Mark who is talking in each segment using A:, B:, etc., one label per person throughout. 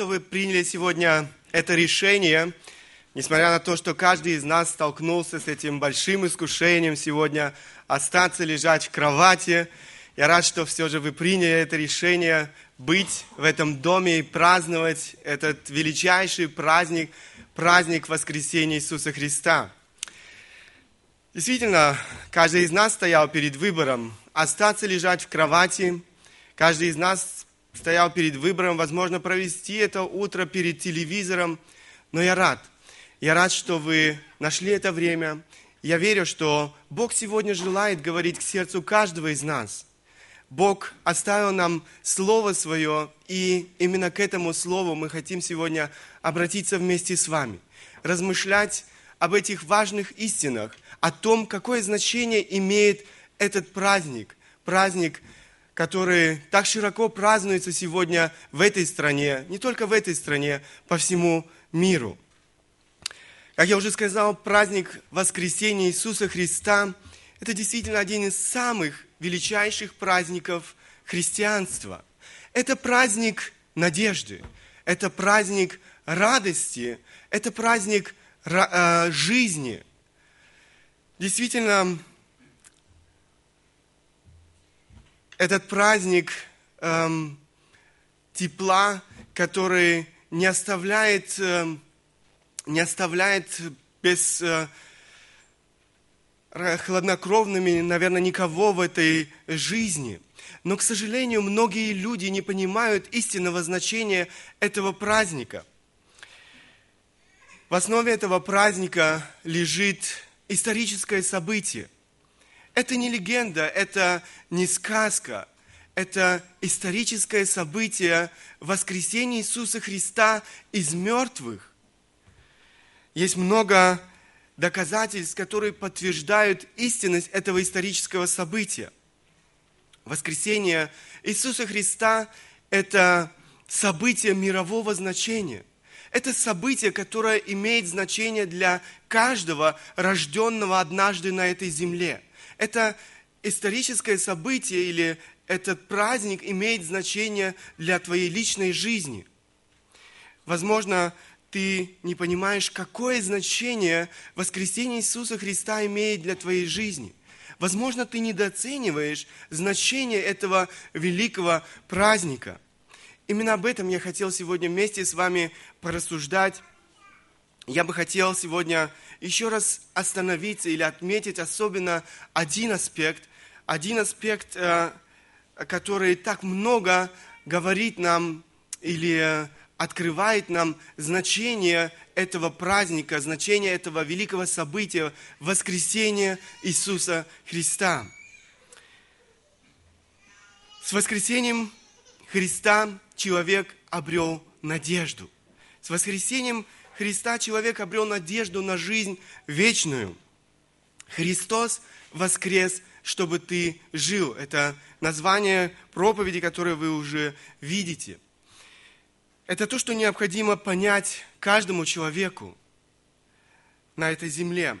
A: что вы приняли сегодня это решение, несмотря на то, что каждый из нас столкнулся с этим большим искушением сегодня остаться лежать в кровати. Я рад, что все же вы приняли это решение быть в этом доме и праздновать этот величайший праздник, праздник воскресения Иисуса Христа. Действительно, каждый из нас стоял перед выбором остаться лежать в кровати. Каждый из нас стоял перед выбором, возможно, провести это утро перед телевизором. Но я рад. Я рад, что вы нашли это время. Я верю, что Бог сегодня желает говорить к сердцу каждого из нас. Бог оставил нам Слово Свое, и именно к этому Слову мы хотим сегодня обратиться вместе с вами. Размышлять об этих важных истинах, о том, какое значение имеет этот праздник, праздник, который так широко празднуется сегодня в этой стране, не только в этой стране, по всему миру. Как я уже сказал, праздник воскресения Иисуса Христа – это действительно один из самых величайших праздников христианства. Это праздник надежды, это праздник радости, это праздник э, жизни. Действительно, этот праздник эм, тепла, который не оставляет, э, не оставляет без э, хладнокровными, наверное, никого в этой жизни. Но, к сожалению, многие люди не понимают истинного значения этого праздника. В основе этого праздника лежит историческое событие – это не легенда, это не сказка, это историческое событие воскресения Иисуса Христа из мертвых. Есть много доказательств, которые подтверждают истинность этого исторического события. Воскресение Иисуса Христа – это событие мирового значения. Это событие, которое имеет значение для каждого рожденного однажды на этой земле – это историческое событие или этот праздник имеет значение для твоей личной жизни. Возможно, ты не понимаешь, какое значение воскресение Иисуса Христа имеет для твоей жизни. Возможно, ты недооцениваешь значение этого великого праздника. Именно об этом я хотел сегодня вместе с вами порассуждать. Я бы хотел сегодня еще раз остановиться или отметить особенно один аспект, один аспект, э, который так много говорит нам или открывает нам значение этого праздника, значение этого великого события, воскресения Иисуса Христа. С воскресением Христа человек обрел надежду. С воскресением Христа человек обрел надежду на жизнь вечную. Христос воскрес, чтобы ты жил. Это название проповеди, которое вы уже видите. Это то, что необходимо понять каждому человеку на этой земле.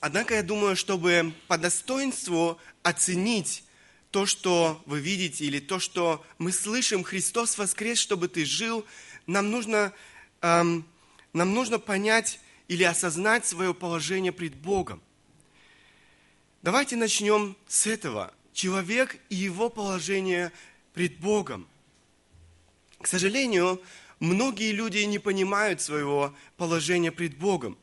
A: Однако я думаю, чтобы по достоинству оценить то, что вы видите, или то, что мы слышим, Христос воскрес, чтобы ты жил, нам нужно эм, нам нужно понять или осознать свое положение пред Богом. Давайте начнем с этого. Человек и его положение пред Богом. К сожалению, многие люди не понимают своего положения пред Богом.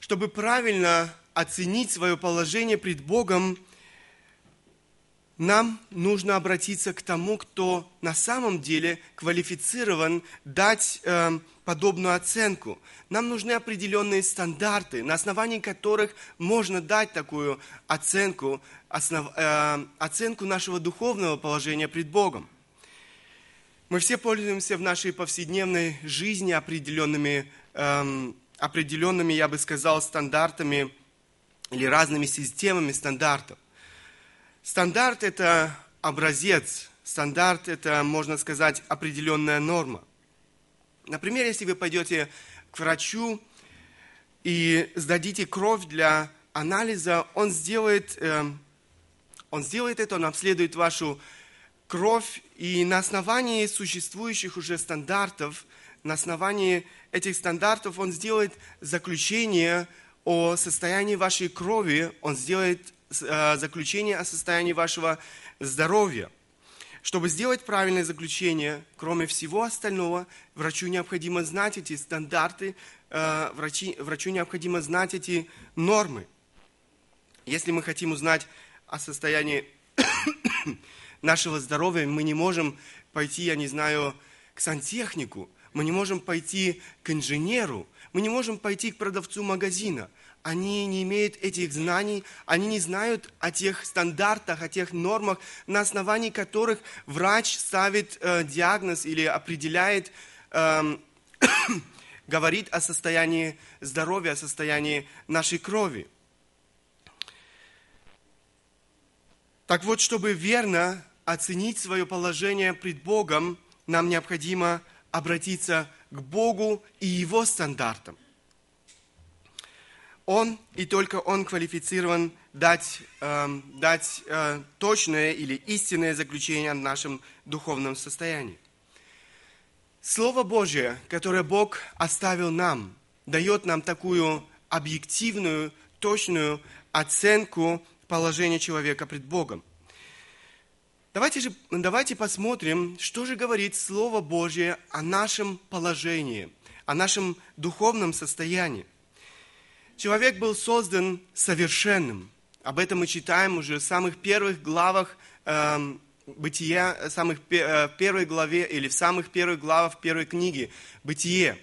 A: Чтобы правильно оценить свое положение пред Богом, нам нужно обратиться к тому, кто на самом деле квалифицирован дать э, подобную оценку. Нам нужны определенные стандарты, на основании которых можно дать такую оценку, основ, э, оценку нашего духовного положения пред Богом. Мы все пользуемся в нашей повседневной жизни определенными, э, определенными, я бы сказал, стандартами или разными системами стандартов. Стандарт – это образец, стандарт – это, можно сказать, определенная норма. Например, если вы пойдете к врачу и сдадите кровь для анализа, он сделает, э, он сделает это, он обследует вашу кровь, и на основании существующих уже стандартов, на основании этих стандартов он сделает заключение о состоянии вашей крови, он сделает э, заключение о состоянии вашего здоровья. Чтобы сделать правильное заключение, кроме всего остального, врачу необходимо знать эти стандарты, э, врачи, врачу необходимо знать эти нормы. Если мы хотим узнать о состоянии нашего здоровья, мы не можем пойти, я не знаю, к сантехнику, мы не можем пойти к инженеру, мы не можем пойти к продавцу магазина – они не имеют этих знаний, они не знают о тех стандартах, о тех нормах, на основании которых врач ставит э, диагноз или определяет, э, говорит о состоянии здоровья, о состоянии нашей крови. Так вот, чтобы верно оценить свое положение пред Богом, нам необходимо обратиться к Богу и Его стандартам. Он и только Он квалифицирован дать, э, дать э, точное или истинное заключение о нашем духовном состоянии. Слово Божье, которое Бог оставил нам, дает нам такую объективную, точную оценку положения человека пред Богом. Давайте же давайте посмотрим, что же говорит Слово Божье о нашем положении, о нашем духовном состоянии. Человек был создан совершенным. Об этом мы читаем уже в самых первых главах э, Бытия, самых, э, в первой главе или в самых первых главах первой книги Бытие.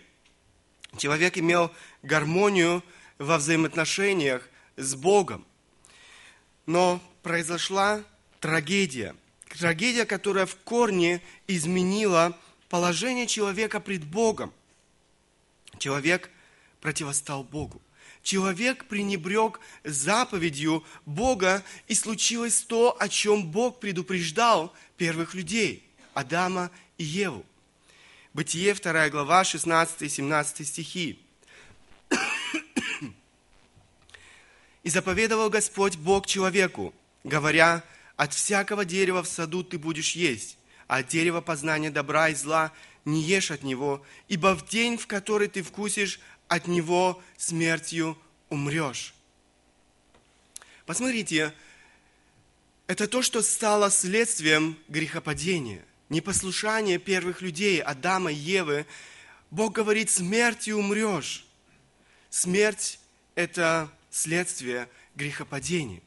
A: Человек имел гармонию во взаимоотношениях с Богом. Но произошла трагедия. Трагедия, которая в корне изменила положение человека пред Богом. Человек противостал Богу человек пренебрег заповедью Бога, и случилось то, о чем Бог предупреждал первых людей, Адама и Еву. Бытие, 2 глава, 16 и 17 стихи. «И заповедовал Господь Бог человеку, говоря, от всякого дерева в саду ты будешь есть, а от дерева познания добра и зла не ешь от него, ибо в день, в который ты вкусишь от него смертью умрешь. Посмотрите, это то, что стало следствием грехопадения, непослушания первых людей, Адама и Евы. Бог говорит, смертью умрешь. Смерть – это следствие грехопадения.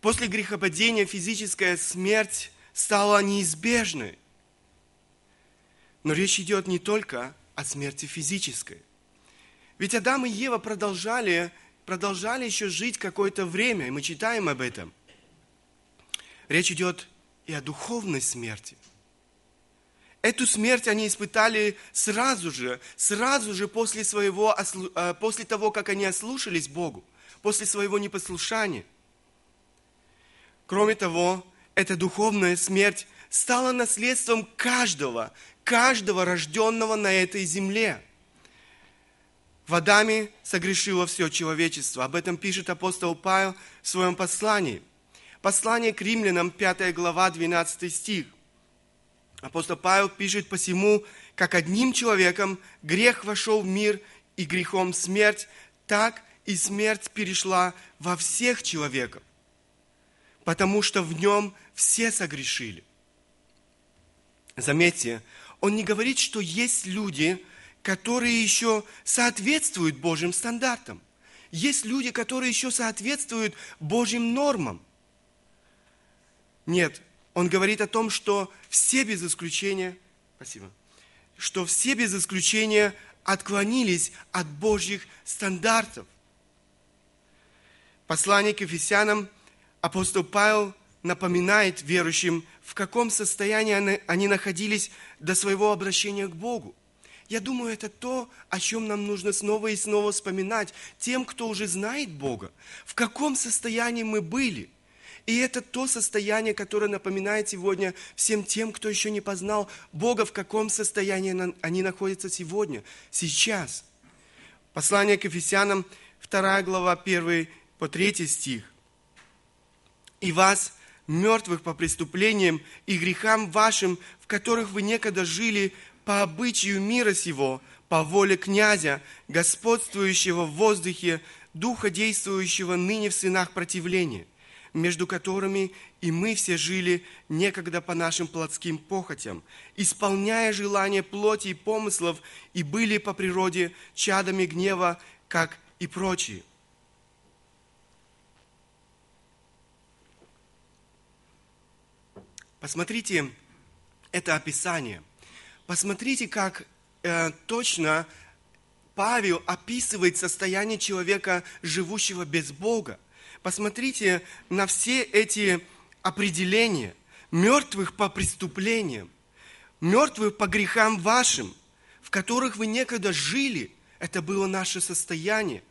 A: После грехопадения физическая смерть стала неизбежной. Но речь идет не только о смерти физической. Ведь Адам и Ева продолжали, продолжали еще жить какое-то время, и мы читаем об этом. Речь идет и о духовной смерти. Эту смерть они испытали сразу же, сразу же после, своего, э, после того, как они ослушались Богу, после своего непослушания. Кроме того, эта духовная смерть стала наследством каждого, каждого рожденного на этой земле – в Адаме согрешило все человечество. Об этом пишет апостол Павел в своем послании. Послание к римлянам, 5 глава, 12 стих. Апостол Павел пишет, «Посему, как одним человеком грех вошел в мир, и грехом смерть, так и смерть перешла во всех человеков, потому что в нем все согрешили». Заметьте, он не говорит, что есть люди, которые еще соответствуют Божьим стандартам. Есть люди, которые еще соответствуют Божьим нормам. Нет, он говорит о том, что все без исключения, спасибо, что все без исключения отклонились от Божьих стандартов. Послание к Ефесянам апостол Павел напоминает верующим, в каком состоянии они находились до своего обращения к Богу. Я думаю, это то, о чем нам нужно снова и снова вспоминать тем, кто уже знает Бога. В каком состоянии мы были. И это то состояние, которое напоминает сегодня всем тем, кто еще не познал Бога, в каком состоянии они находятся сегодня, сейчас. Послание к Ефесянам, 2 глава, 1 по 3 стих. «И вас мертвых по преступлениям и грехам вашим, в которых вы некогда жили по обычаю мира сего, по воле князя, господствующего в воздухе, духа, действующего ныне в сынах противления, между которыми и мы все жили некогда по нашим плотским похотям, исполняя желания плоти и помыслов, и были по природе чадами гнева, как и прочие. Посмотрите это описание. Посмотрите, как э, точно Павел описывает состояние человека, живущего без Бога. Посмотрите на все эти определения. Мертвых по преступлениям, мертвых по грехам вашим, в которых вы некогда жили. Это было наше состояние.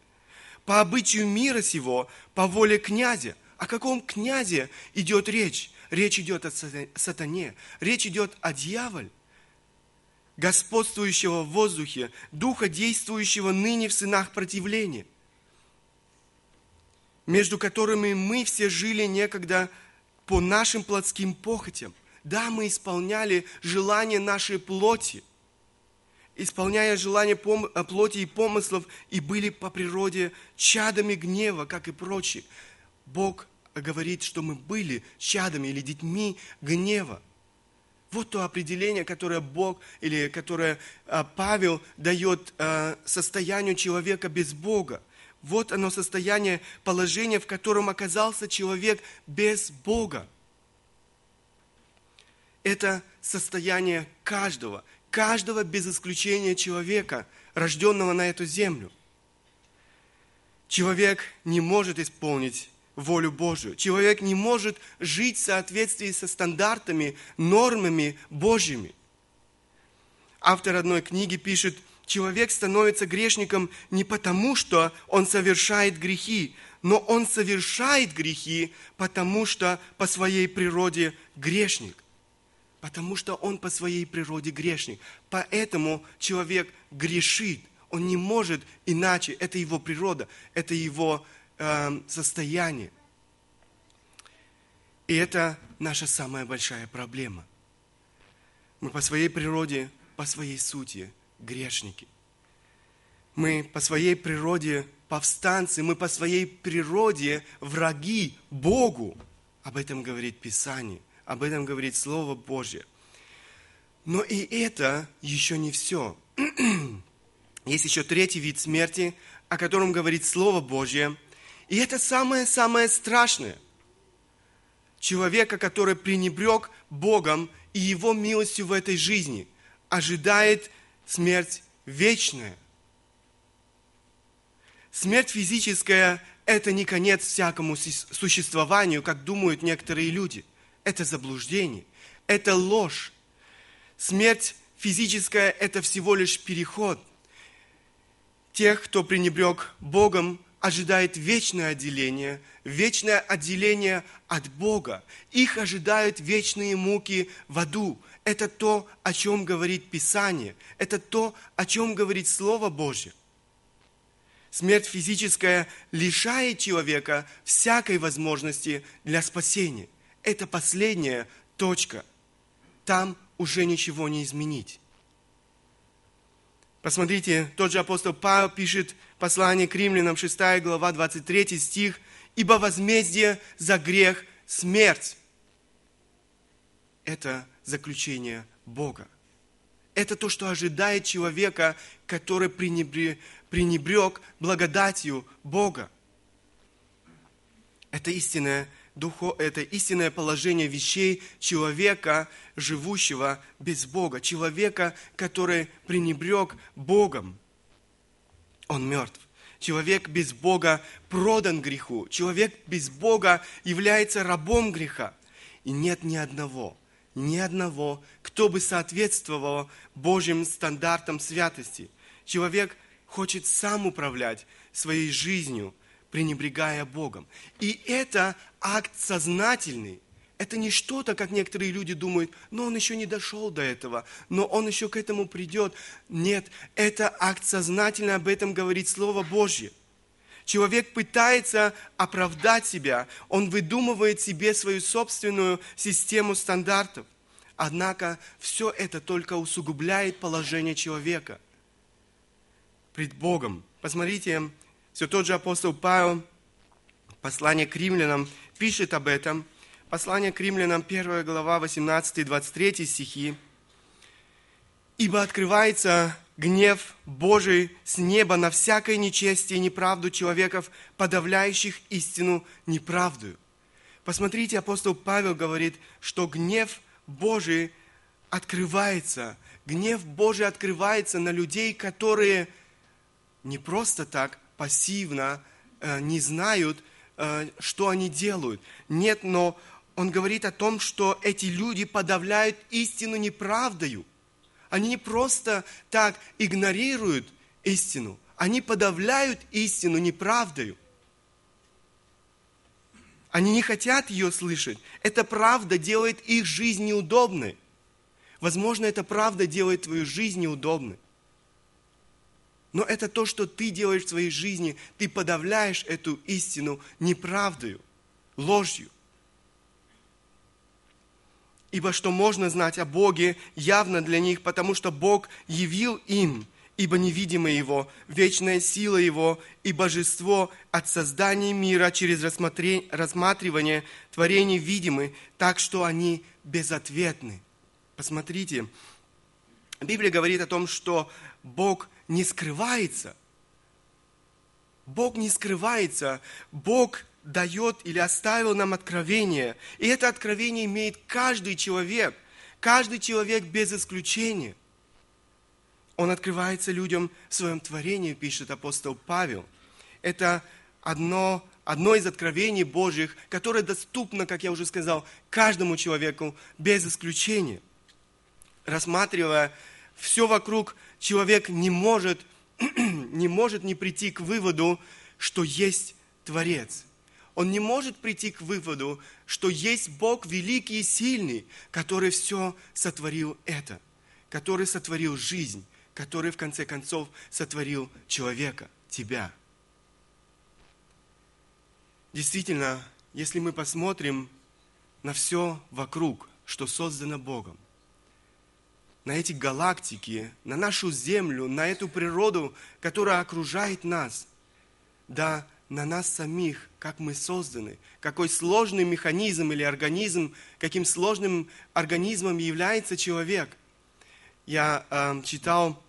A: По обычаю мира сего, по воле князя. О каком князе идет речь? Речь идет о сатане. Речь идет о дьяволе господствующего в воздухе, духа, действующего ныне в сынах противления, между которыми мы все жили некогда по нашим плотским похотям. Да, мы исполняли желания нашей плоти, исполняя желания э, плоти и помыслов, и были по природе чадами гнева, как и прочие. Бог говорит, что мы были чадами или детьми гнева. Вот то определение, которое Бог или которое а, Павел дает а, состоянию человека без Бога. Вот оно состояние, положение, в котором оказался человек без Бога. Это состояние каждого, каждого без исключения человека, рожденного на эту землю. Человек не может исполнить волю Божию. Человек не может жить в соответствии со стандартами, нормами Божьими. Автор одной книги пишет, человек становится грешником не потому, что он совершает грехи, но он совершает грехи, потому что по своей природе грешник. Потому что он по своей природе грешник. Поэтому человек грешит. Он не может иначе. Это его природа, это его э, состояние. И это наша самая большая проблема. Мы по своей природе, по своей сути грешники. Мы по своей природе повстанцы, мы по своей природе враги Богу. Об этом говорит Писание, об этом говорит Слово Божье. Но и это еще не все. Есть еще третий вид смерти, о котором говорит Слово Божье – и это самое-самое страшное. Человека, который пренебрег Богом и Его милостью в этой жизни, ожидает смерть вечная. Смерть физическая – это не конец всякому существованию, как думают некоторые люди. Это заблуждение, это ложь. Смерть физическая – это всего лишь переход. Тех, кто пренебрег Богом, ожидает вечное отделение, вечное отделение от Бога. Их ожидают вечные муки в аду. Это то, о чем говорит Писание. Это то, о чем говорит Слово Божье. Смерть физическая лишает человека всякой возможности для спасения. Это последняя точка. Там уже ничего не изменить. Посмотрите, тот же апостол Павел пишет послание к римлянам, 6 глава, 23 стих, «Ибо возмездие за грех – смерть». Это заключение Бога. Это то, что ожидает человека, который пренебрег, благодатью Бога. Это истинное духо, это истинное положение вещей человека, живущего без Бога, человека, который пренебрег Богом. Он мертв. Человек без Бога продан греху. Человек без Бога является рабом греха. И нет ни одного, ни одного, кто бы соответствовал Божьим стандартам святости. Человек хочет сам управлять своей жизнью – пренебрегая Богом. И это акт сознательный. Это не что-то, как некоторые люди думают, но он еще не дошел до этого, но он еще к этому придет. Нет, это акт сознательный, об этом говорит Слово Божье. Человек пытается оправдать себя, он выдумывает себе свою собственную систему стандартов. Однако все это только усугубляет положение человека пред Богом. Посмотрите, все тот же апостол Павел, послание к римлянам, пишет об этом. Послание к римлянам, 1 глава, 18 и 23 стихи. «Ибо открывается гнев Божий с неба на всякое нечестие и неправду человеков, подавляющих истину неправдою». Посмотрите, апостол Павел говорит, что гнев Божий открывается, гнев Божий открывается на людей, которые не просто так пассивно э, не знают, э, что они делают. Нет, но он говорит о том, что эти люди подавляют истину неправдою. Они не просто так игнорируют истину, они подавляют истину неправдою. Они не хотят ее слышать. Эта правда делает их жизнь неудобной. Возможно, эта правда делает твою жизнь неудобной. Но это то, что ты делаешь в своей жизни. Ты подавляешь эту истину неправдою, ложью. Ибо что можно знать о Боге явно для них, потому что Бог явил им – ибо невидимое Его, вечная сила Его и божество от создания мира через рассматривание творений видимы, так что они безответны. Посмотрите, Библия говорит о том, что Бог не скрывается. Бог не скрывается. Бог дает или оставил нам откровение. И это откровение имеет каждый человек. Каждый человек без исключения – он открывается людям в своем творении, пишет апостол Павел. Это одно, одно из откровений Божьих, которое доступно, как я уже сказал, каждому человеку без исключения. Рассматривая все вокруг, человек не может, не может не прийти к выводу, что есть Творец. Он не может прийти к выводу, что есть Бог великий и сильный, который все сотворил это, который сотворил жизнь, который в конце концов сотворил человека, тебя. Действительно, если мы посмотрим на все вокруг, что создано Богом, на эти галактики, на нашу Землю, на эту природу, которая окружает нас, да на нас самих, как мы созданы, какой сложный механизм или организм, каким сложным организмом является человек. Я э, читал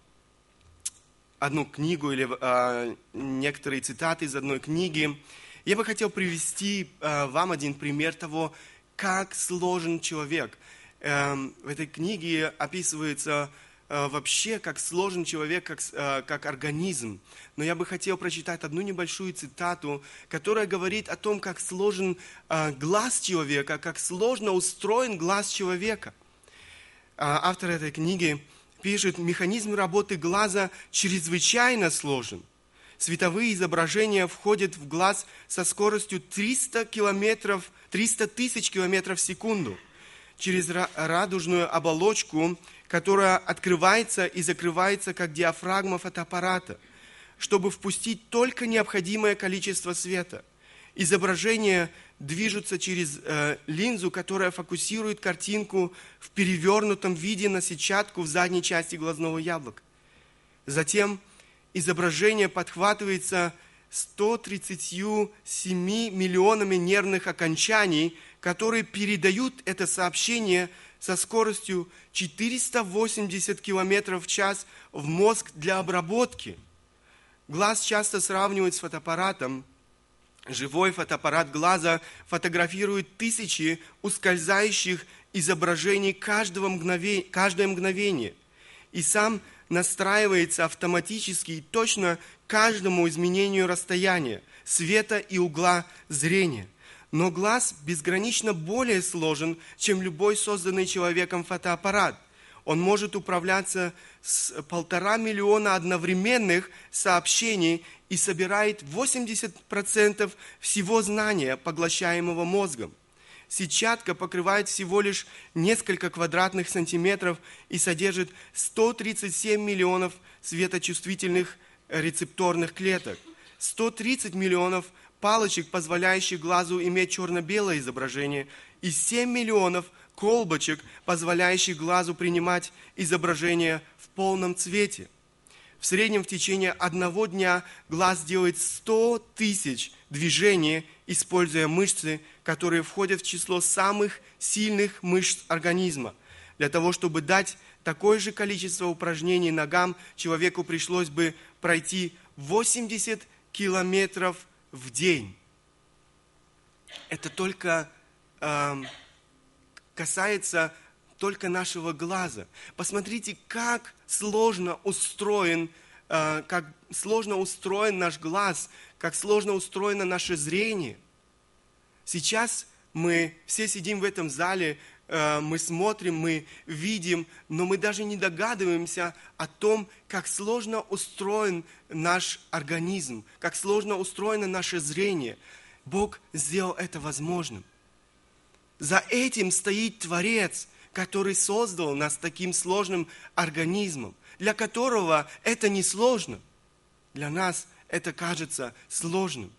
A: одну книгу или э, некоторые цитаты из одной книги. Я бы хотел привести э, вам один пример того, как сложен человек. Э, в этой книге описывается э, вообще, как сложен человек, как, э, как организм. Но я бы хотел прочитать одну небольшую цитату, которая говорит о том, как сложен э, глаз человека, как сложно устроен глаз человека. Автор этой книги пишет, механизм работы глаза чрезвычайно сложен. Световые изображения входят в глаз со скоростью 300 километров, 300 тысяч километров в секунду через радужную оболочку, которая открывается и закрывается как диафрагма фотоаппарата, чтобы впустить только необходимое количество света. Изображение движутся через э, линзу, которая фокусирует картинку в перевернутом виде на сетчатку в задней части глазного яблока. Затем изображение подхватывается 137 миллионами нервных окончаний, которые передают это сообщение со скоростью 480 км в час в мозг для обработки. Глаз часто сравнивают с фотоаппаратом – Живой фотоаппарат глаза фотографирует тысячи ускользающих изображений каждого мгновения, каждое мгновение. И сам настраивается автоматически и точно каждому изменению расстояния, света и угла зрения. Но глаз безгранично более сложен, чем любой созданный человеком фотоаппарат. Он может управляться с полтора миллиона одновременных сообщений и собирает 80% всего знания, поглощаемого мозгом. Сетчатка покрывает всего лишь несколько квадратных сантиметров и содержит 137 миллионов светочувствительных рецепторных клеток. 130 миллионов палочек, позволяющих глазу иметь черно-белое изображение, и 7 миллионов колбочек, позволяющих глазу принимать изображение в полном цвете. В среднем в течение одного дня глаз делает 100 тысяч движений, используя мышцы, которые входят в число самых сильных мышц организма. Для того, чтобы дать такое же количество упражнений ногам, человеку пришлось бы пройти 80 километров в день. Это только э, касается только нашего глаза. Посмотрите, как сложно устроен, э, как сложно устроен наш глаз, как сложно устроено наше зрение. Сейчас мы все сидим в этом зале, мы смотрим, мы видим, но мы даже не догадываемся о том, как сложно устроен наш организм, как сложно устроено наше зрение. Бог сделал это возможным. За этим стоит Творец, который создал нас таким сложным организмом, для которого это не сложно. Для нас это кажется сложным.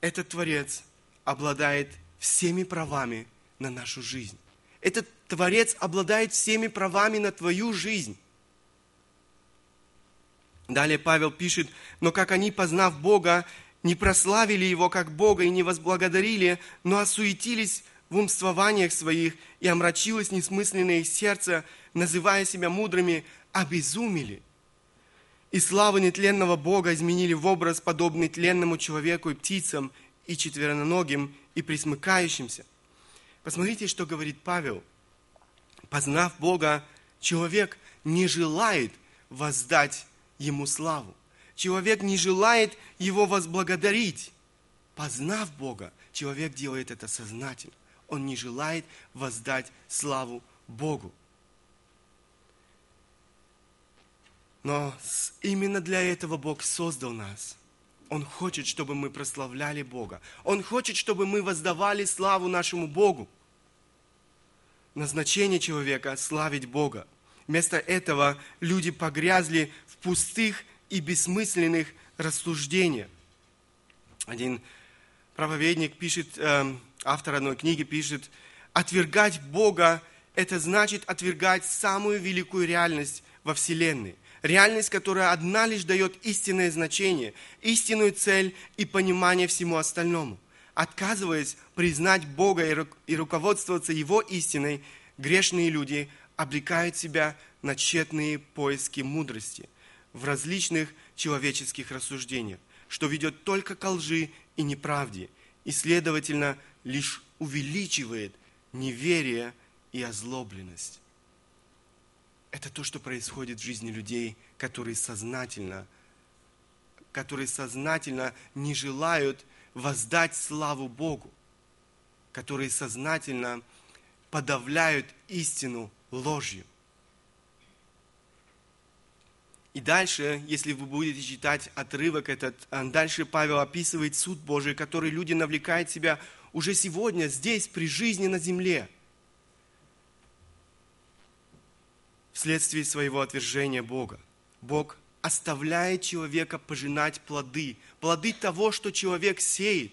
A: Этот Творец обладает всеми правами на нашу жизнь. Этот Творец обладает всеми правами на твою жизнь. Далее Павел пишет, но как они, познав Бога, не прославили Его как Бога и не возблагодарили, но осуетились в умствованиях своих и омрачилось несмысленное их сердце, называя себя мудрыми, обезумели. И славы нетленного Бога изменили в образ, подобный тленному человеку и птицам, и четвероногим, и присмыкающимся. Посмотрите, что говорит Павел. Познав Бога, человек не желает воздать Ему славу. Человек не желает Его возблагодарить. Познав Бога, человек делает это сознательно. Он не желает воздать славу Богу. Но именно для этого Бог создал нас. Он хочет, чтобы мы прославляли Бога. Он хочет, чтобы мы воздавали славу нашему Богу. Назначение человека – славить Бога. Вместо этого люди погрязли в пустых и бессмысленных рассуждениях. Один проповедник пишет, эм, автор одной книги пишет, отвергать Бога – это значит отвергать самую великую реальность во Вселенной. Реальность, которая одна лишь дает истинное значение, истинную цель и понимание всему остальному. Отказываясь признать Бога и руководствоваться Его истиной, грешные люди обрекают себя на тщетные поиски мудрости в различных человеческих рассуждениях, что ведет только к лжи и неправде, и, следовательно, лишь увеличивает неверие и озлобленность. Это то, что происходит в жизни людей, которые сознательно, которые сознательно не желают воздать славу Богу, которые сознательно подавляют истину ложью. И дальше, если вы будете читать отрывок этот, а дальше Павел описывает суд Божий, который люди навлекают себя уже сегодня, здесь, при жизни на земле. Вследствие своего отвержения Бога. Бог оставляет человека пожинать плоды, плоды того, что человек сеет.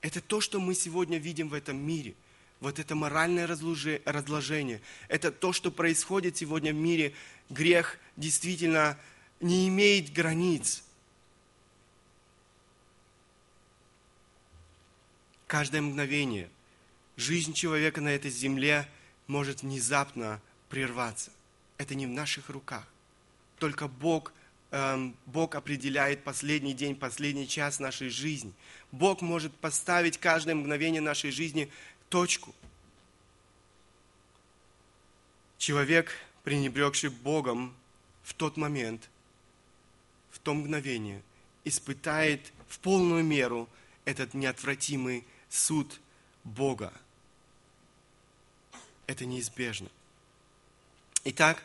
A: Это то, что мы сегодня видим в этом мире. Вот это моральное разложение. Это то, что происходит сегодня в мире грех действительно не имеет границ. Каждое мгновение жизнь человека на этой земле может внезапно прерваться. Это не в наших руках. Только Бог, эм, Бог определяет последний день, последний час нашей жизни. Бог может поставить каждое мгновение нашей жизни точку. Человек пренебрегший Богом в тот момент, в то мгновение, испытает в полную меру этот неотвратимый суд Бога. Это неизбежно. Итак,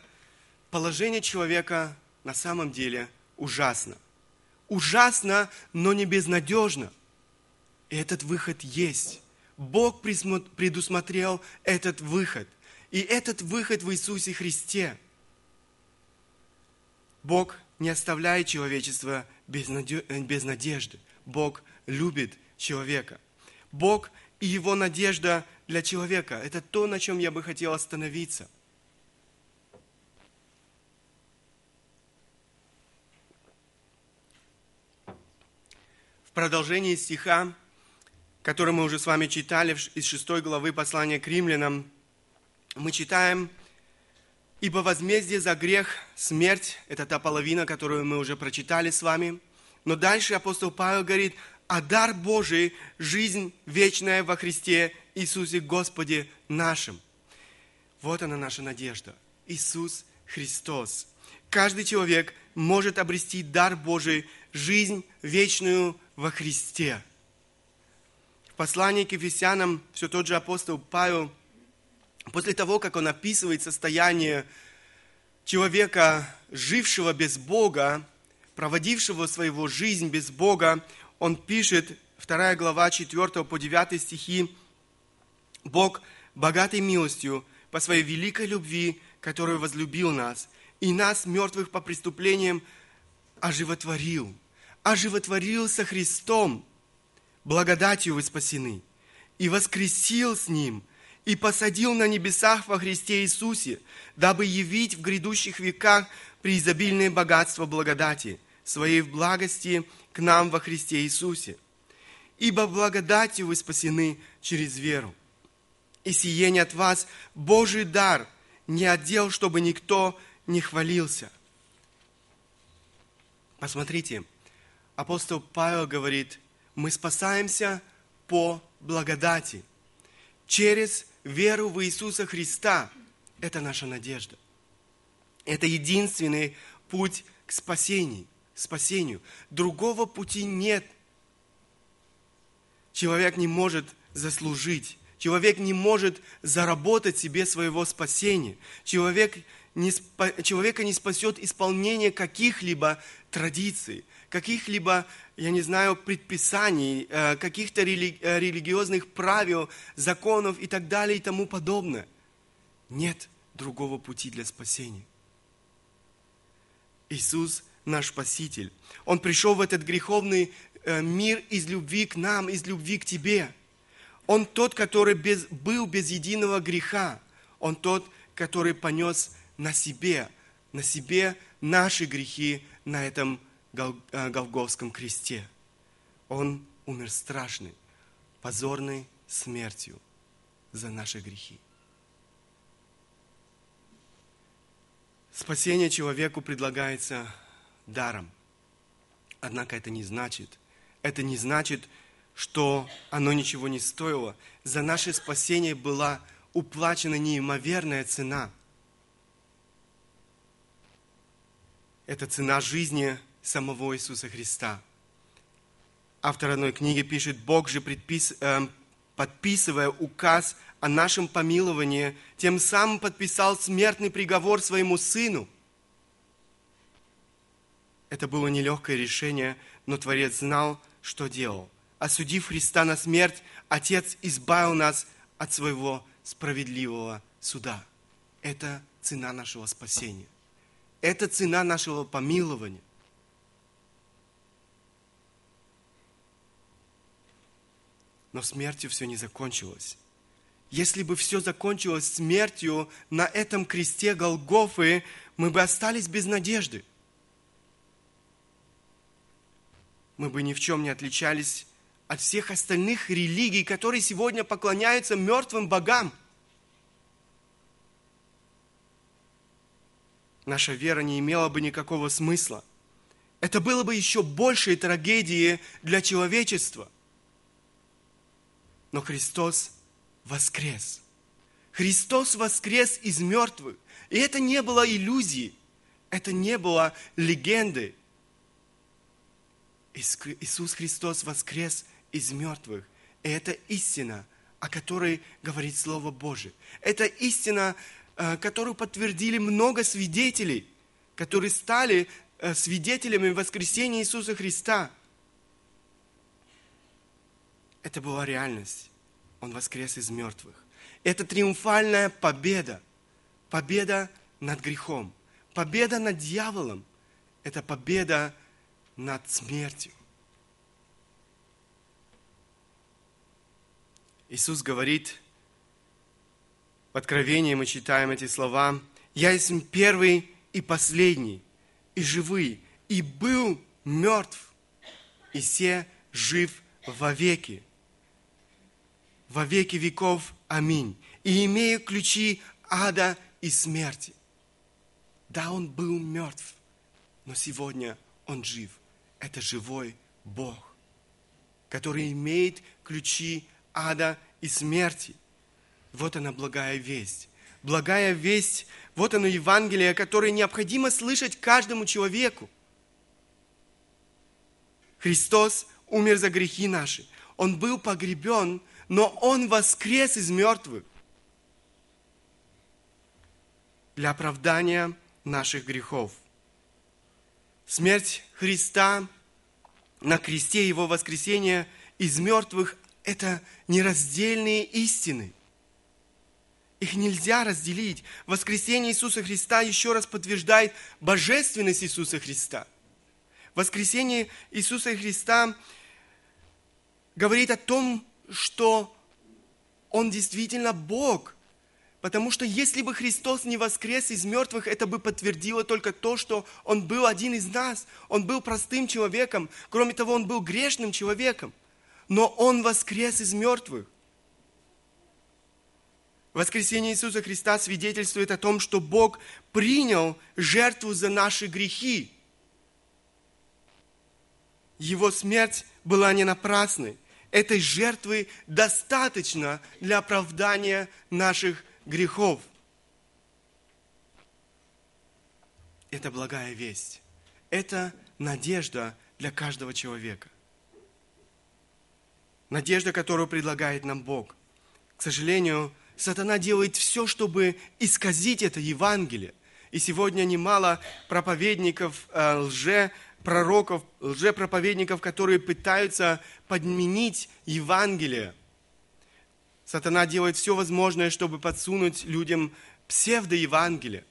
A: положение человека на самом деле ужасно. Ужасно, но не безнадежно. И этот выход есть. Бог предусмотрел этот выход – и этот выход в Иисусе Христе. Бог не оставляет человечество без, наде- без надежды. Бог любит человека. Бог и его надежда для человека – это то, на чем я бы хотел остановиться. В продолжении стиха, который мы уже с вами читали из 6 главы послания к римлянам, мы читаем, «Ибо возмездие за грех – смерть» – это та половина, которую мы уже прочитали с вами. Но дальше апостол Павел говорит, «А дар Божий – жизнь вечная во Христе Иисусе Господе нашим». Вот она наша надежда. Иисус Христос. Каждый человек может обрести дар Божий, жизнь вечную во Христе. В послании к Ефесянам все тот же апостол Павел, после того, как он описывает состояние человека, жившего без Бога, проводившего своего жизнь без Бога, он пишет, 2 глава 4 по 9 стихи, «Бог, богатый милостью, по своей великой любви, который возлюбил нас, и нас, мертвых по преступлениям, оживотворил, оживотворил со Христом, благодатью вы спасены, и воскресил с Ним, и посадил на небесах во Христе Иисусе, дабы явить в грядущих веках преизобильное богатство благодати, своей в благости к нам во Христе Иисусе. Ибо благодатью вы спасены через веру. И сие не от вас Божий дар, не отдел, чтобы никто не хвалился. Посмотрите, апостол Павел говорит, мы спасаемся по благодати. Через веру в Иисуса Христа. Это наша надежда. Это единственный путь к спасению. спасению. Другого пути нет. Человек не может заслужить. Человек не может заработать себе своего спасения. Человек не, человека не спасет исполнение каких-либо традиций, каких-либо, я не знаю, предписаний, э, каких-то рели, э, религиозных правил, законов и так далее и тому подобное. Нет другого пути для спасения. Иисус наш Спаситель. Он пришел в этот греховный э, мир из любви к нам, из любви к тебе. Он тот, который без, был без единого греха. Он тот, который понес на себе, на себе наши грехи на этом Гол, э, Голговском кресте. Он умер страшной, позорной смертью за наши грехи. Спасение человеку предлагается даром. Однако это не значит, это не значит, что оно ничего не стоило. За наше спасение была уплачена неимоверная цена. Это цена жизни самого Иисуса Христа. Автор одной книги пишет, Бог же, предпис, э, подписывая указ о нашем помиловании, тем самым подписал смертный приговор своему Сыну. Это было нелегкое решение, но Творец знал, что делал. Осудив Христа на смерть, Отец избавил нас от своего справедливого суда. Это цена нашего спасения. Это цена нашего помилования. Но смертью все не закончилось. Если бы все закончилось смертью на этом кресте Голгофы, мы бы остались без надежды. Мы бы ни в чем не отличались от всех остальных религий, которые сегодня поклоняются мертвым богам. Наша вера не имела бы никакого смысла. Это было бы еще большей трагедией для человечества – но Христос воскрес. Христос воскрес из мертвых. И это не было иллюзией, это не было легендой. Иисус Христос воскрес из мертвых. И это истина, о которой говорит Слово Божие. Это истина, э, которую подтвердили много свидетелей, которые стали э, свидетелями воскресения Иисуса Христа – это была реальность. Он воскрес из мертвых. Это триумфальная победа. Победа над грехом. Победа над дьяволом. – это победа над смертью. Иисус говорит, в Откровении мы читаем эти слова, «Я есть первый и последний, и живый, и был мертв, и се жив вовеки, во веки веков. Аминь. И имею ключи ада и смерти. Да, он был мертв, но сегодня он жив. Это живой Бог, который имеет ключи ада и смерти. Вот она благая весть. Благая весть, вот оно Евангелие, которое необходимо слышать каждому человеку. Христос умер за грехи наши. Он был погребен, но Он воскрес из мертвых для оправдания наших грехов. Смерть Христа на кресте, Его воскресение из мертвых – это нераздельные истины. Их нельзя разделить. Воскресение Иисуса Христа еще раз подтверждает божественность Иисуса Христа. Воскресение Иисуса Христа говорит о том, что Он действительно Бог – Потому что если бы Христос не воскрес из мертвых, это бы подтвердило только то, что Он был один из нас. Он был простым человеком. Кроме того, Он был грешным человеком. Но Он воскрес из мертвых. Воскресение Иисуса Христа свидетельствует о том, что Бог принял жертву за наши грехи. Его смерть была не напрасной. Этой жертвы достаточно для оправдания наших грехов. Это благая весть. Это надежда для каждого человека. Надежда, которую предлагает нам Бог. К сожалению, сатана делает все, чтобы исказить это Евангелие. И сегодня немало проповедников, э, лже-пророков, лже-проповедников, которые пытаются подменить Евангелие – Сатана делает все возможное, чтобы подсунуть людям псевдоевангелие.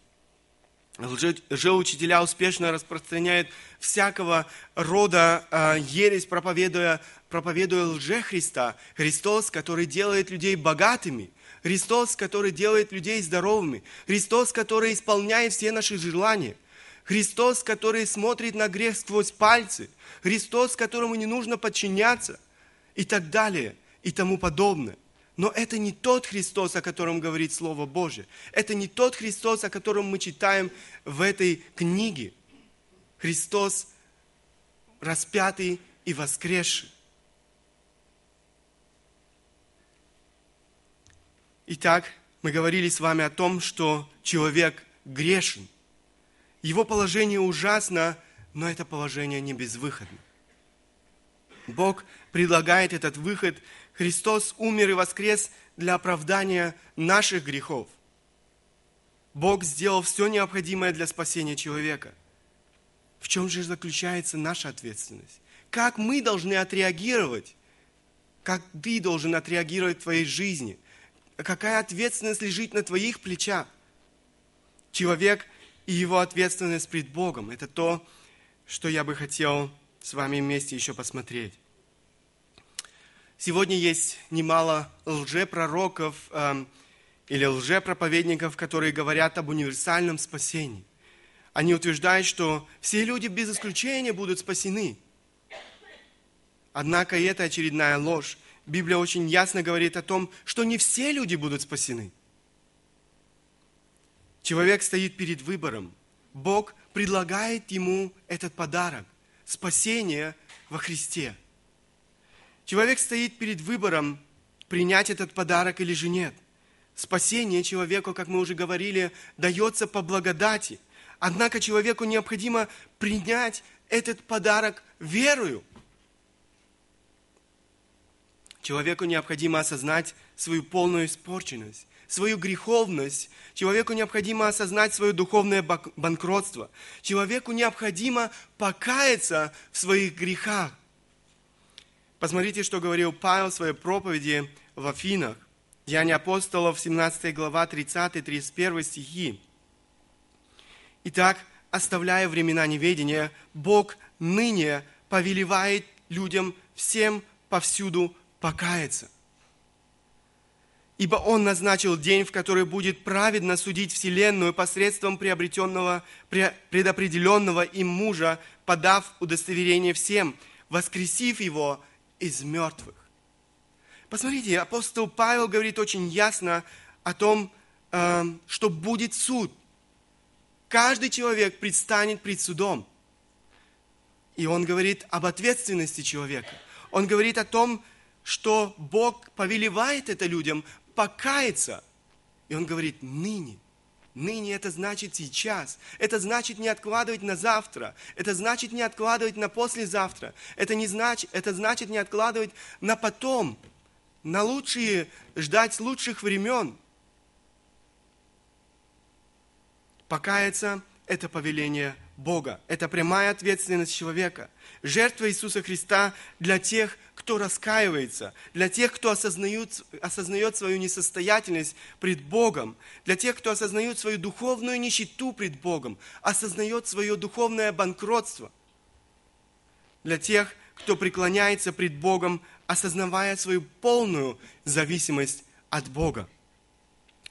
A: Лжеучителя успешно распространяют всякого рода э, ересь, проповедуя, проповедуя лже Христа. Христос, который делает людей богатыми. Христос, который делает людей здоровыми. Христос, который исполняет все наши желания. Христос, который смотрит на грех сквозь пальцы. Христос, которому не нужно подчиняться. И так далее, и тому подобное. Но это не тот Христос, о котором говорит Слово Божье. Это не тот Христос, о котором мы читаем в этой книге. Христос распятый и воскресший. Итак, мы говорили с вами о том, что человек грешен. Его положение ужасно, но это положение не безвыходно. Бог предлагает этот выход Христос умер и воскрес для оправдания наших грехов. Бог сделал все необходимое для спасения человека. В чем же заключается наша ответственность? Как мы должны отреагировать? Как ты должен отреагировать в твоей жизни? Какая ответственность лежит на твоих плечах? Человек и его ответственность пред Богом – это то, что я бы хотел с вами вместе еще посмотреть. Сегодня есть немало лжепророков э, или лжепроповедников, которые говорят об универсальном спасении. Они утверждают, что все люди без исключения будут спасены. Однако и это очередная ложь. Библия очень ясно говорит о том, что не все люди будут спасены. Человек стоит перед выбором. Бог предлагает ему этот подарок – спасение во Христе – Человек стоит перед выбором, принять этот подарок или же нет. Спасение человеку, как мы уже говорили, дается по благодати. Однако человеку необходимо принять этот подарок верою. Человеку необходимо осознать свою полную испорченность, свою греховность. Человеку необходимо осознать свое духовное банкротство. Человеку необходимо покаяться в своих грехах. Посмотрите, что говорил Павел в своей проповеди в Афинах. Деяния апостолов, 17 глава, 30-31 стихи. Итак, оставляя времена неведения, Бог ныне повелевает людям всем повсюду покаяться. Ибо Он назначил день, в который будет праведно судить Вселенную посредством приобретенного, предопределенного им мужа, подав удостоверение всем, воскресив его из мертвых. Посмотрите, апостол Павел говорит очень ясно о том, э, что будет суд. Каждый человек предстанет пред судом. И он говорит об ответственности человека. Он говорит о том, что Бог повелевает это людям покаяться. И он говорит, ныне. Ныне это значит сейчас. Это значит не откладывать на завтра. Это значит не откладывать на послезавтра. Это, не значит, это значит не откладывать на потом. На лучшие, ждать лучших времен. Покаяться – это повеление Бога. Это прямая ответственность человека. Жертва Иисуса Христа для тех, кто раскаивается, для тех, кто осознает, осознает свою несостоятельность пред Богом, для тех, кто осознает свою духовную нищету пред Богом, осознает свое духовное банкротство, для тех, кто преклоняется пред Богом, осознавая свою полную зависимость от Бога.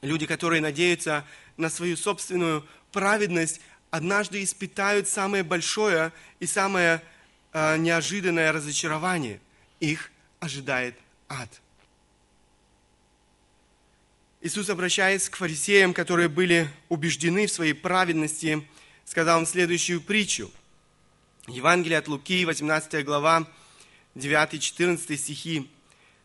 A: Люди, которые надеются на свою собственную праведность, однажды испытают самое большое и самое э, неожиданное разочарование. Их ожидает ад. Иисус, обращаясь к фарисеям, которые были убеждены в своей праведности, сказал им следующую притчу. Евангелие от Луки, 18 глава, 9-14 стихи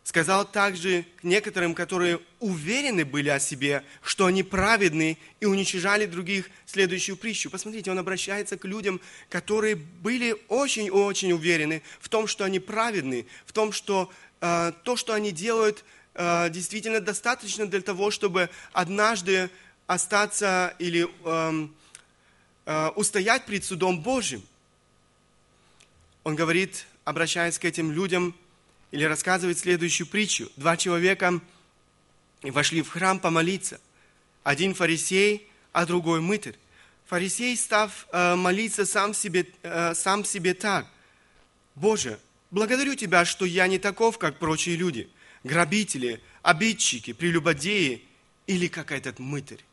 A: сказал также к некоторым, которые уверены были о себе, что они праведны и уничижали других, следующую притчу. Посмотрите, он обращается к людям, которые были очень-очень уверены в том, что они праведны, в том, что э, то, что они делают, э, действительно достаточно для того, чтобы однажды остаться или э, э, устоять пред судом Божьим. Он говорит, обращаясь к этим людям, или рассказывает следующую притчу. Два человека вошли в храм помолиться. Один фарисей, а другой мытарь. Фарисей, став э, молиться сам себе, э, сам себе так. «Боже, благодарю Тебя, что я не таков, как прочие люди, грабители, обидчики, прелюбодеи или как этот мытарь.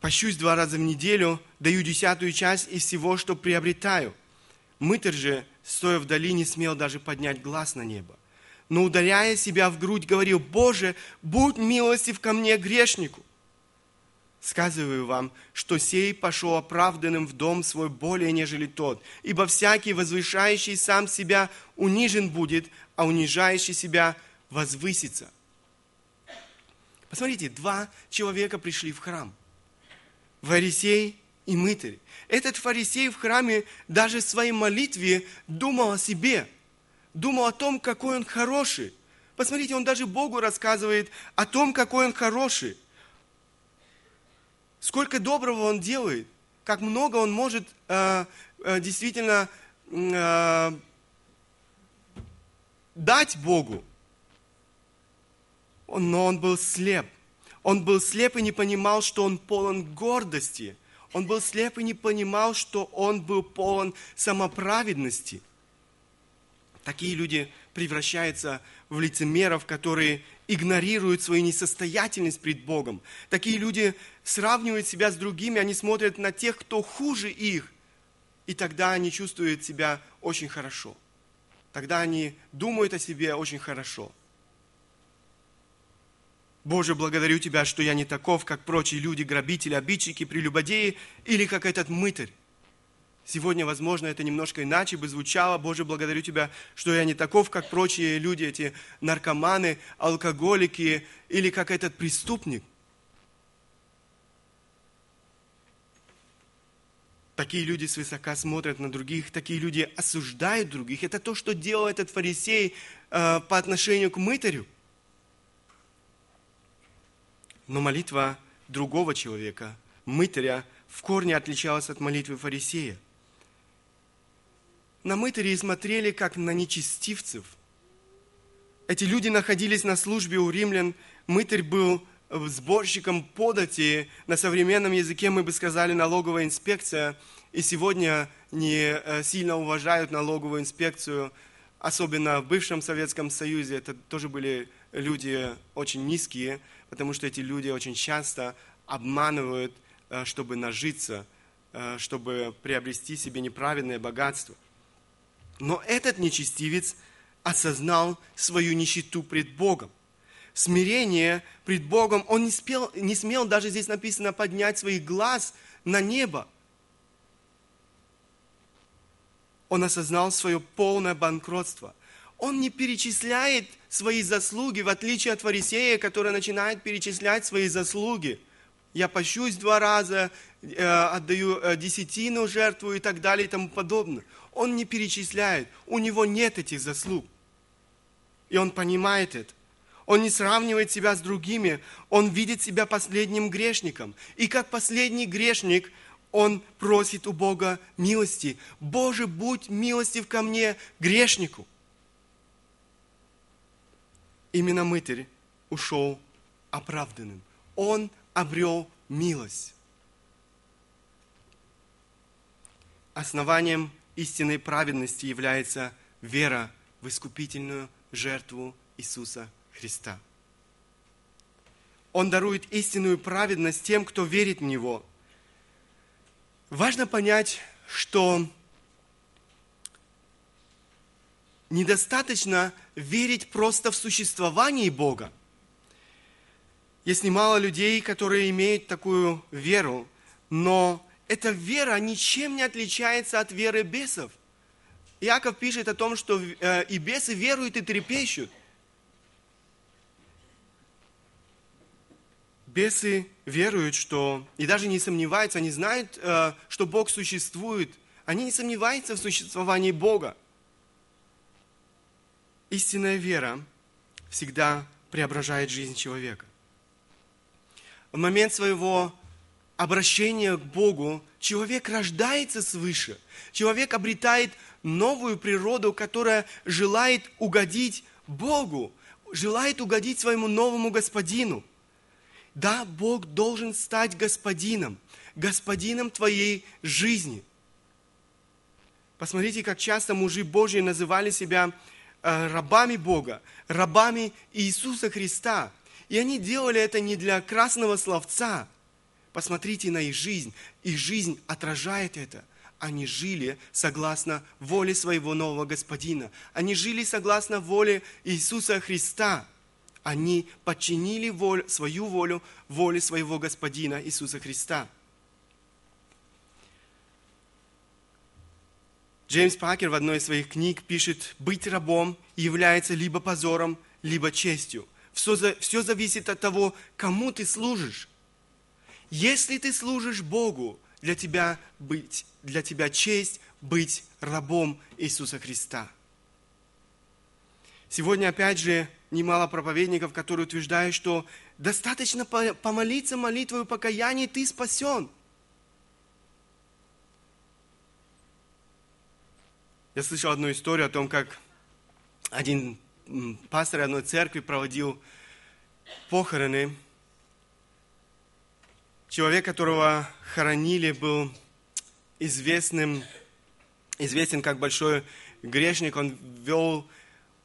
A: Пощусь два раза в неделю, даю десятую часть из всего, что приобретаю. Мытарь же – стоя вдали, не смел даже поднять глаз на небо. Но, ударяя себя в грудь, говорил, «Боже, будь милостив ко мне, грешнику!» Сказываю вам, что сей пошел оправданным в дом свой более, нежели тот, ибо всякий, возвышающий сам себя, унижен будет, а унижающий себя возвысится. Посмотрите, два человека пришли в храм. Фарисей и мытарь. Этот фарисей в храме даже в своей молитве думал о себе, думал о том, какой он хороший. Посмотрите, он даже Богу рассказывает о том, какой он хороший. Сколько доброго он делает, как много он может э, э, действительно э, дать Богу. Но он был слеп. Он был слеп и не понимал, что он полон гордости – он был слеп и не понимал, что он был полон самоправедности. Такие люди превращаются в лицемеров, которые игнорируют свою несостоятельность пред Богом. Такие люди сравнивают себя с другими, они смотрят на тех, кто хуже их, и тогда они чувствуют себя очень хорошо. Тогда они думают о себе очень хорошо. Боже, благодарю Тебя, что я не таков, как прочие люди, грабители, обидчики, прелюбодеи или как этот мытарь. Сегодня, возможно, это немножко иначе бы звучало. Боже, благодарю Тебя, что я не таков, как прочие люди, эти наркоманы, алкоголики или как этот преступник. Такие люди свысока смотрят на других, такие люди осуждают других. Это то, что делал этот фарисей э, по отношению к мытарю. Но молитва другого человека, мытаря, в корне отличалась от молитвы фарисея. На мытарей смотрели как на нечестивцев. Эти люди находились на службе у римлян. Мытарь был сборщиком подати, на современном языке мы бы сказали налоговая инспекция, и сегодня не э, сильно уважают налоговую инспекцию, особенно в бывшем Советском Союзе, это тоже были люди очень низкие, потому что эти люди очень часто обманывают, э, чтобы нажиться, э, чтобы приобрести себе неправедное богатство. Но этот нечестивец осознал свою нищету пред Богом. Смирение пред Богом, он не, спел, не смел, даже здесь написано, поднять своих глаз на небо. Он осознал свое полное банкротство. Он не перечисляет свои заслуги, в отличие от фарисея, который начинает перечислять свои заслуги. Я пощусь два раза, э, отдаю э, десятину, жертву и так далее и тому подобное. Он не перечисляет, у него нет этих заслуг. И он понимает это. Он не сравнивает себя с другими, он видит себя последним грешником. И как последний грешник, он просит у Бога милости. Боже, будь милостив ко мне, грешнику. Именно мытарь ушел оправданным. Он обрел милость. Основанием истинной праведности является вера в искупительную жертву Иисуса Христа. Он дарует истинную праведность тем, кто верит в Него. Важно понять, что недостаточно верить просто в существование Бога. Есть немало людей, которые имеют такую веру, но эта вера ничем не отличается от веры бесов. Иаков пишет о том, что э, и бесы веруют и трепещут – бесы веруют, что, и даже не сомневаются, они знают, э, что Бог существует, они не сомневаются в существовании Бога. Истинная вера всегда преображает жизнь человека. В момент своего обращения к Богу человек рождается свыше. Человек обретает новую природу, которая желает угодить Богу, желает угодить своему новому господину – да, Бог должен стать господином, господином твоей жизни. Посмотрите, как часто мужи Божьи называли себя рабами Бога, рабами Иисуса Христа. И они делали это не для красного словца. Посмотрите на их жизнь. Их жизнь отражает это. Они жили согласно воле своего нового Господина. Они жили согласно воле Иисуса Христа они подчинили волю, свою волю воле своего Господина Иисуса Христа. Джеймс Пакер в одной из своих книг пишет, быть рабом является либо позором, либо честью. Все, все зависит от того, кому ты служишь. Если ты служишь Богу, для тебя, быть, для тебя честь быть рабом Иисуса Христа. Сегодня, опять же, немало проповедников, которые утверждают, что достаточно помолиться молитвой покаяния, ты спасен. Я слышал одну историю о том, как один пастор одной церкви проводил похороны. Человек, которого хоронили, был известным, известен как большой грешник. Он вел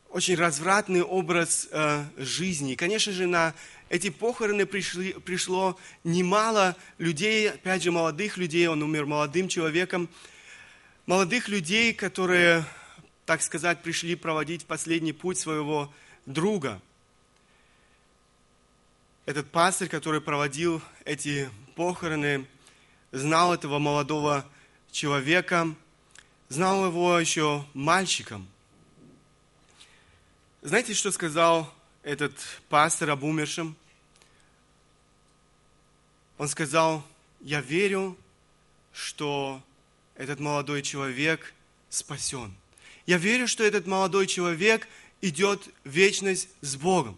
A: очень развратный образ э, жизни. Конечно же, на эти похороны пришли, пришло немало людей, опять же, молодых людей, он умер молодым человеком, молодых людей, которые, так сказать, пришли проводить последний путь своего друга. Этот пастырь, который проводил эти похороны, знал этого молодого человека, знал его еще мальчиком – знаете, что сказал этот пастор об умершем? Он сказал, я верю, что этот молодой человек спасен. Я верю, что этот молодой человек идет в вечность с Богом.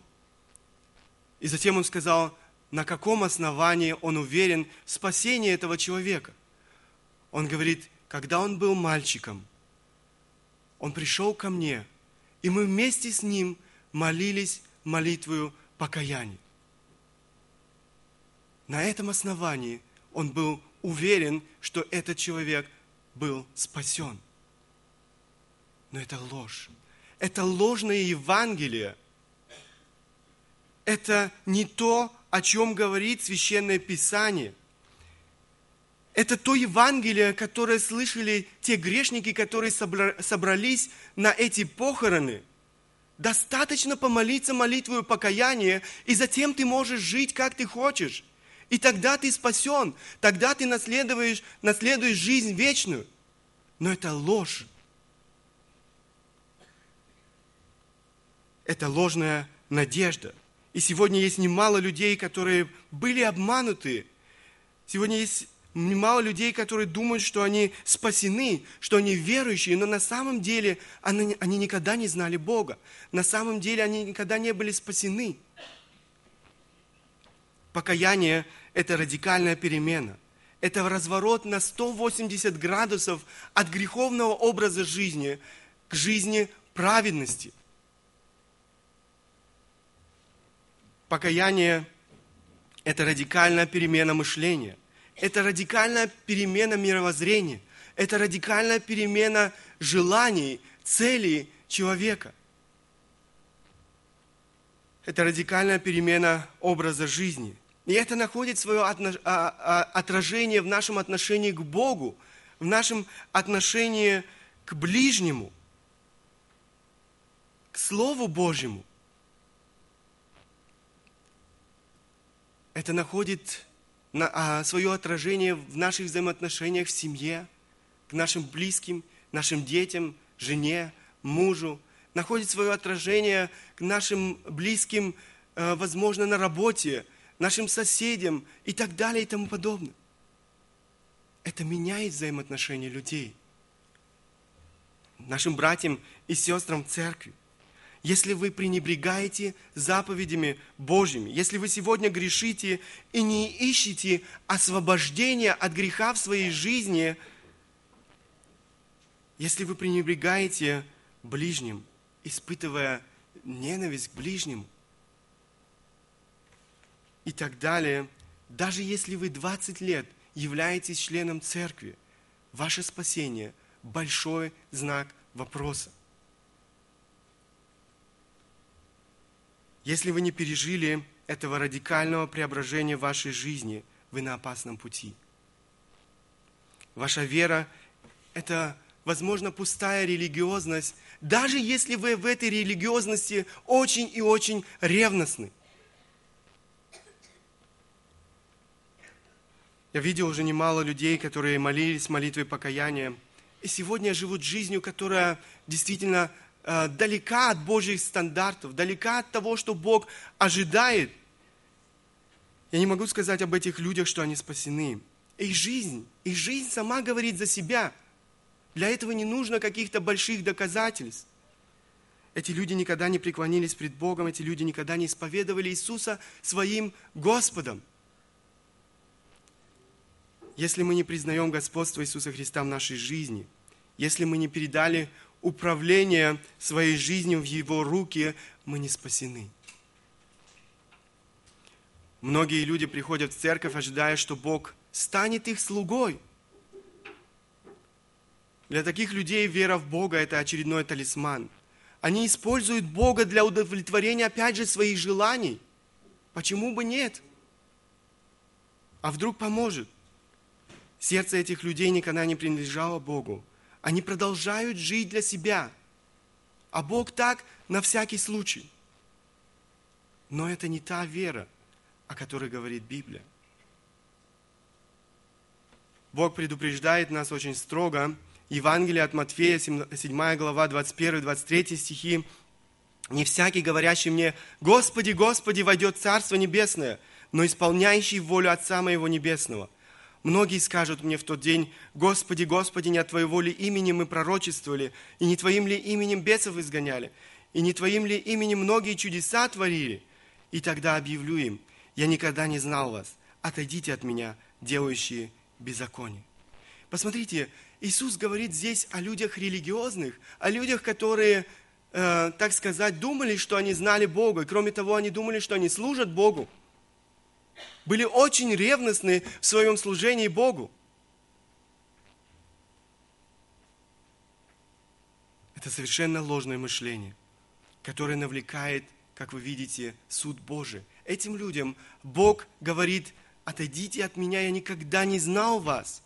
A: И затем он сказал, на каком основании он уверен в спасении этого человека. Он говорит, когда он был мальчиком, он пришел ко мне – и мы вместе с ним молились молитвою покаяния. на этом основании он был уверен, что этот человек был спасен. Но это ложь. Это ложное Евангелие. Это не то, о чем говорит Священное Писание. Это то Евангелие, которое слышали те грешники, которые собрались на эти похороны. Достаточно помолиться молитвою покаяния, и затем ты можешь жить, как ты хочешь. И тогда ты спасен, тогда ты наследуешь, наследуешь жизнь вечную. Но это ложь. Это ложная надежда. И сегодня есть немало людей, которые были обмануты. Сегодня есть немало людей, которые думают, что они спасены, что они верующие, но на самом деле они, они никогда не знали Бога. На самом деле они никогда не были спасены. Покаяние – это радикальная перемена. Это разворот на 180 градусов от греховного образа жизни к жизни праведности. Покаяние – это радикальная перемена мышления. Это радикальная перемена мировоззрения. Это радикальная перемена желаний, целей человека. Это радикальная перемена образа жизни – и это находит свое а, а, отражение в нашем отношении к Богу, в нашем отношении к ближнему, к Слову Божьему. Это находит а, свое отражение в наших взаимоотношениях в семье, к нашим близким, нашим детям, жене, мужу, находит свое отражение к нашим близким, возможно, на работе, нашим соседям и так далее и тому подобное. Это меняет взаимоотношения людей. Нашим братьям и сестрам в церкви. Если вы пренебрегаете заповедями Божьими, если вы сегодня грешите и не ищете освобождения от греха в своей жизни, если вы пренебрегаете ближним, испытывая ненависть к ближнему, и так далее, даже если вы 20 лет являетесь членом церкви, ваше спасение – большой знак вопроса. Если вы не пережили этого радикального преображения вашей жизни, вы на опасном пути. Ваша вера – это, возможно, пустая религиозность, даже если вы в этой религиозности очень и очень ревностны – Я видел уже немало людей, которые молились молитвой покаяния, и сегодня живут жизнью, которая действительно э, далека от Божьих стандартов, далека от того, что Бог ожидает. Я не могу сказать об этих людях, что они спасены. Их жизнь, их жизнь сама говорит за себя. Для этого не нужно каких-то больших доказательств. Эти люди никогда не преклонились пред Богом, эти люди никогда не исповедовали Иисуса своим Господом если мы не признаем господство Иисуса Христа в нашей жизни, если мы не передали управление своей жизнью в Его руки, мы не спасены. Многие люди приходят в церковь, ожидая, что Бог станет их слугой. Для таких людей вера в Бога – это очередной талисман. Они используют Бога для удовлетворения, опять же, своих желаний. Почему бы нет? А вдруг поможет? Сердце этих людей никогда не принадлежало Богу. Они продолжают жить для себя. А Бог так на всякий случай. Но это не та вера, о которой говорит Библия. Бог предупреждает нас очень строго. Евангелие от Матфея, 7 глава, 21-23 стихи. «Не всякий, говорящий мне, Господи, Господи, войдет Царство Небесное, но исполняющий волю Отца Моего Небесного – Многие скажут мне в тот день, Господи, Господи, не от Твоего ли имени мы пророчествовали, и не Твоим ли именем бесов изгоняли, и не Твоим ли именем многие чудеса творили? И тогда объявлю им, я никогда не знал вас, отойдите от меня, делающие беззаконие. Посмотрите, Иисус говорит здесь о людях религиозных, о людях, которые, э, так сказать, думали, что они знали Бога, и кроме того, они думали, что они служат Богу. Были очень ревностны в своем служении Богу. Это совершенно ложное мышление, которое навлекает, как вы видите, суд Божий. Этим людям Бог говорит, отойдите от меня, я никогда не знал вас.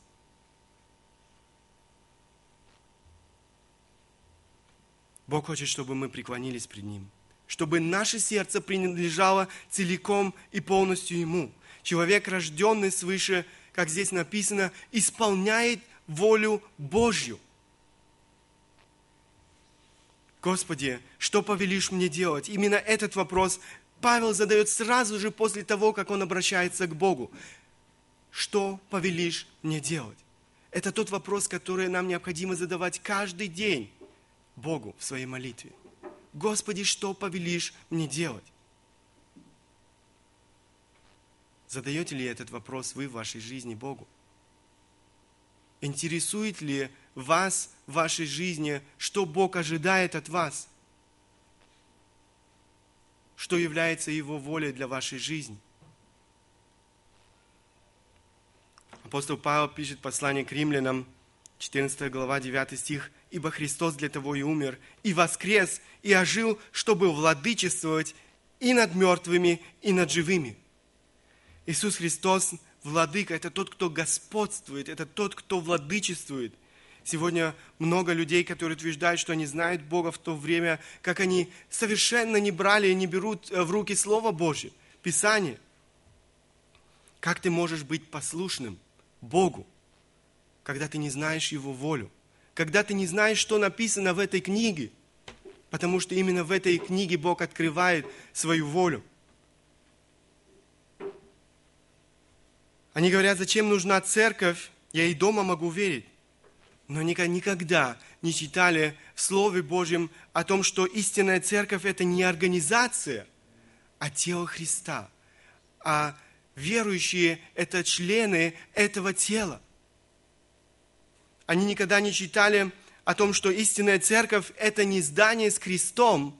A: Бог хочет, чтобы мы преклонились пред Ним, чтобы наше сердце принадлежало целиком и полностью Ему. Человек, рожденный свыше, как здесь написано, исполняет волю Божью. Господи, что повелишь мне делать? Именно этот вопрос Павел задает сразу же после того, как он обращается к Богу. Что повелишь мне делать? Это тот вопрос, который нам необходимо задавать каждый день Богу в своей молитве. Господи, что повелишь мне делать? Задаете ли этот вопрос вы в вашей жизни Богу? Интересует ли вас в вашей жизни, что Бог ожидает от вас? Что является Его волей для вашей жизни? Апостол Павел пишет послание к римлянам, 14 глава, 9 стих. «Ибо Христос для того и умер, и воскрес, и ожил, чтобы владычествовать и над мертвыми, и над живыми». Иисус Христос – владыка, это тот, кто господствует, это тот, кто владычествует. Сегодня много людей, которые утверждают, что они знают Бога в то время, как они совершенно не брали и не берут э, в руки Слово Божье, Писание. Как ты можешь быть послушным Богу, когда ты не знаешь Его волю, когда ты не знаешь, что написано в этой книге, потому что именно в этой книге Бог открывает свою волю. Они говорят, зачем нужна церковь, я и дома могу верить. Но никогда не читали в Слове Божьем о том, что истинная церковь – это не организация, а тело Христа. А верующие – это члены этого тела. Они никогда не читали о том, что истинная церковь – это не здание с крестом.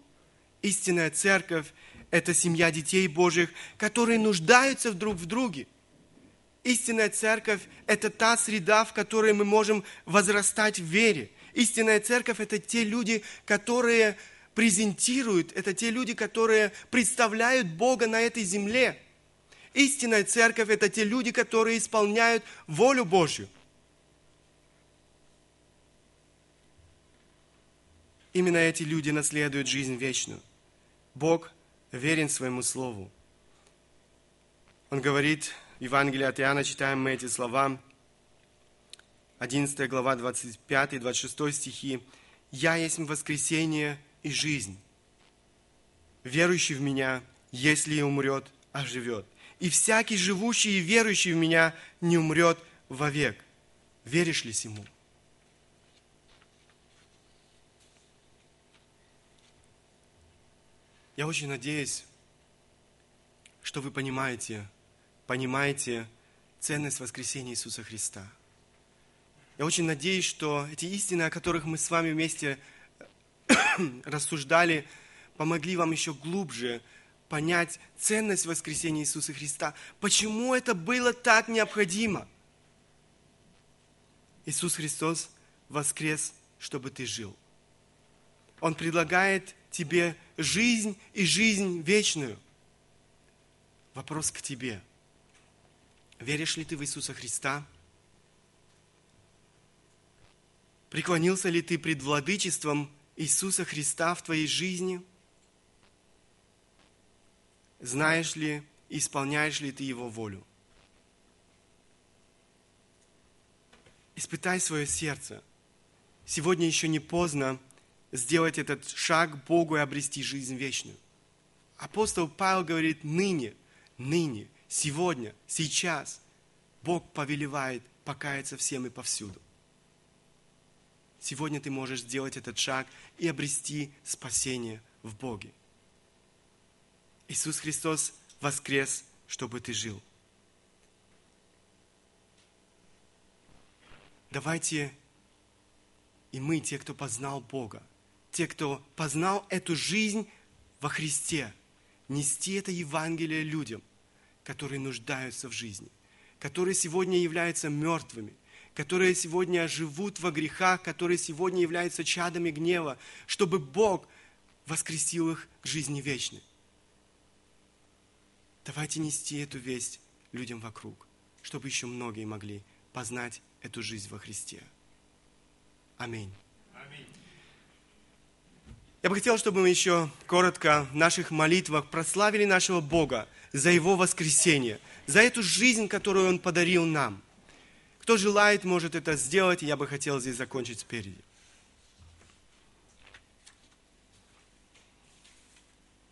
A: Истинная церковь – это семья детей Божьих, которые нуждаются друг в друге – Истинная церковь – это та среда, в которой мы можем возрастать в вере. Истинная церковь – это те люди, которые презентируют, это те люди, которые представляют Бога на этой земле. Истинная церковь – это те люди, которые исполняют волю Божью. Именно эти люди наследуют жизнь вечную. Бог верен своему Слову. Он говорит, Евангелии от Иоанна читаем мы эти слова, 11 глава, 25-26 стихи. «Я есть воскресение и жизнь. Верующий в Меня, если и умрет, оживет. И всякий живущий и верующий в Меня не умрет вовек». Веришь ли Ему? Я очень надеюсь, что вы понимаете, понимаете ценность воскресения Иисуса Христа. Я очень надеюсь, что эти истины, о которых мы с вами вместе рассуждали, помогли вам еще глубже понять ценность воскресения Иисуса Христа. Почему это было так необходимо? Иисус Христос воскрес, чтобы ты жил. Он предлагает тебе жизнь и жизнь вечную. Вопрос к тебе – Веришь ли ты в Иисуса Христа? Преклонился ли ты пред владычеством Иисуса Христа в твоей жизни? Знаешь ли, исполняешь ли ты Его волю? Испытай свое сердце. Сегодня еще не поздно сделать этот шаг Богу и обрести жизнь вечную. Апостол Павел говорит, ныне, ныне, сегодня, сейчас Бог повелевает покаяться всем и повсюду. Сегодня ты можешь сделать этот шаг и обрести спасение в Боге. Иисус Христос воскрес, чтобы ты жил. Давайте и мы, те, кто познал Бога, те, кто познал эту жизнь во Христе, нести это Евангелие людям – которые нуждаются в жизни, которые сегодня являются мертвыми, которые сегодня живут во грехах, которые сегодня являются чадами гнева, чтобы Бог воскресил их к жизни вечной. Давайте нести эту весть людям вокруг, чтобы еще многие могли познать эту жизнь во Христе. Аминь. Я бы хотел, чтобы мы еще коротко в наших молитвах прославили нашего Бога за Его воскресение, за эту жизнь, которую Он подарил нам. Кто желает, может это сделать, и я бы хотел здесь закончить спереди.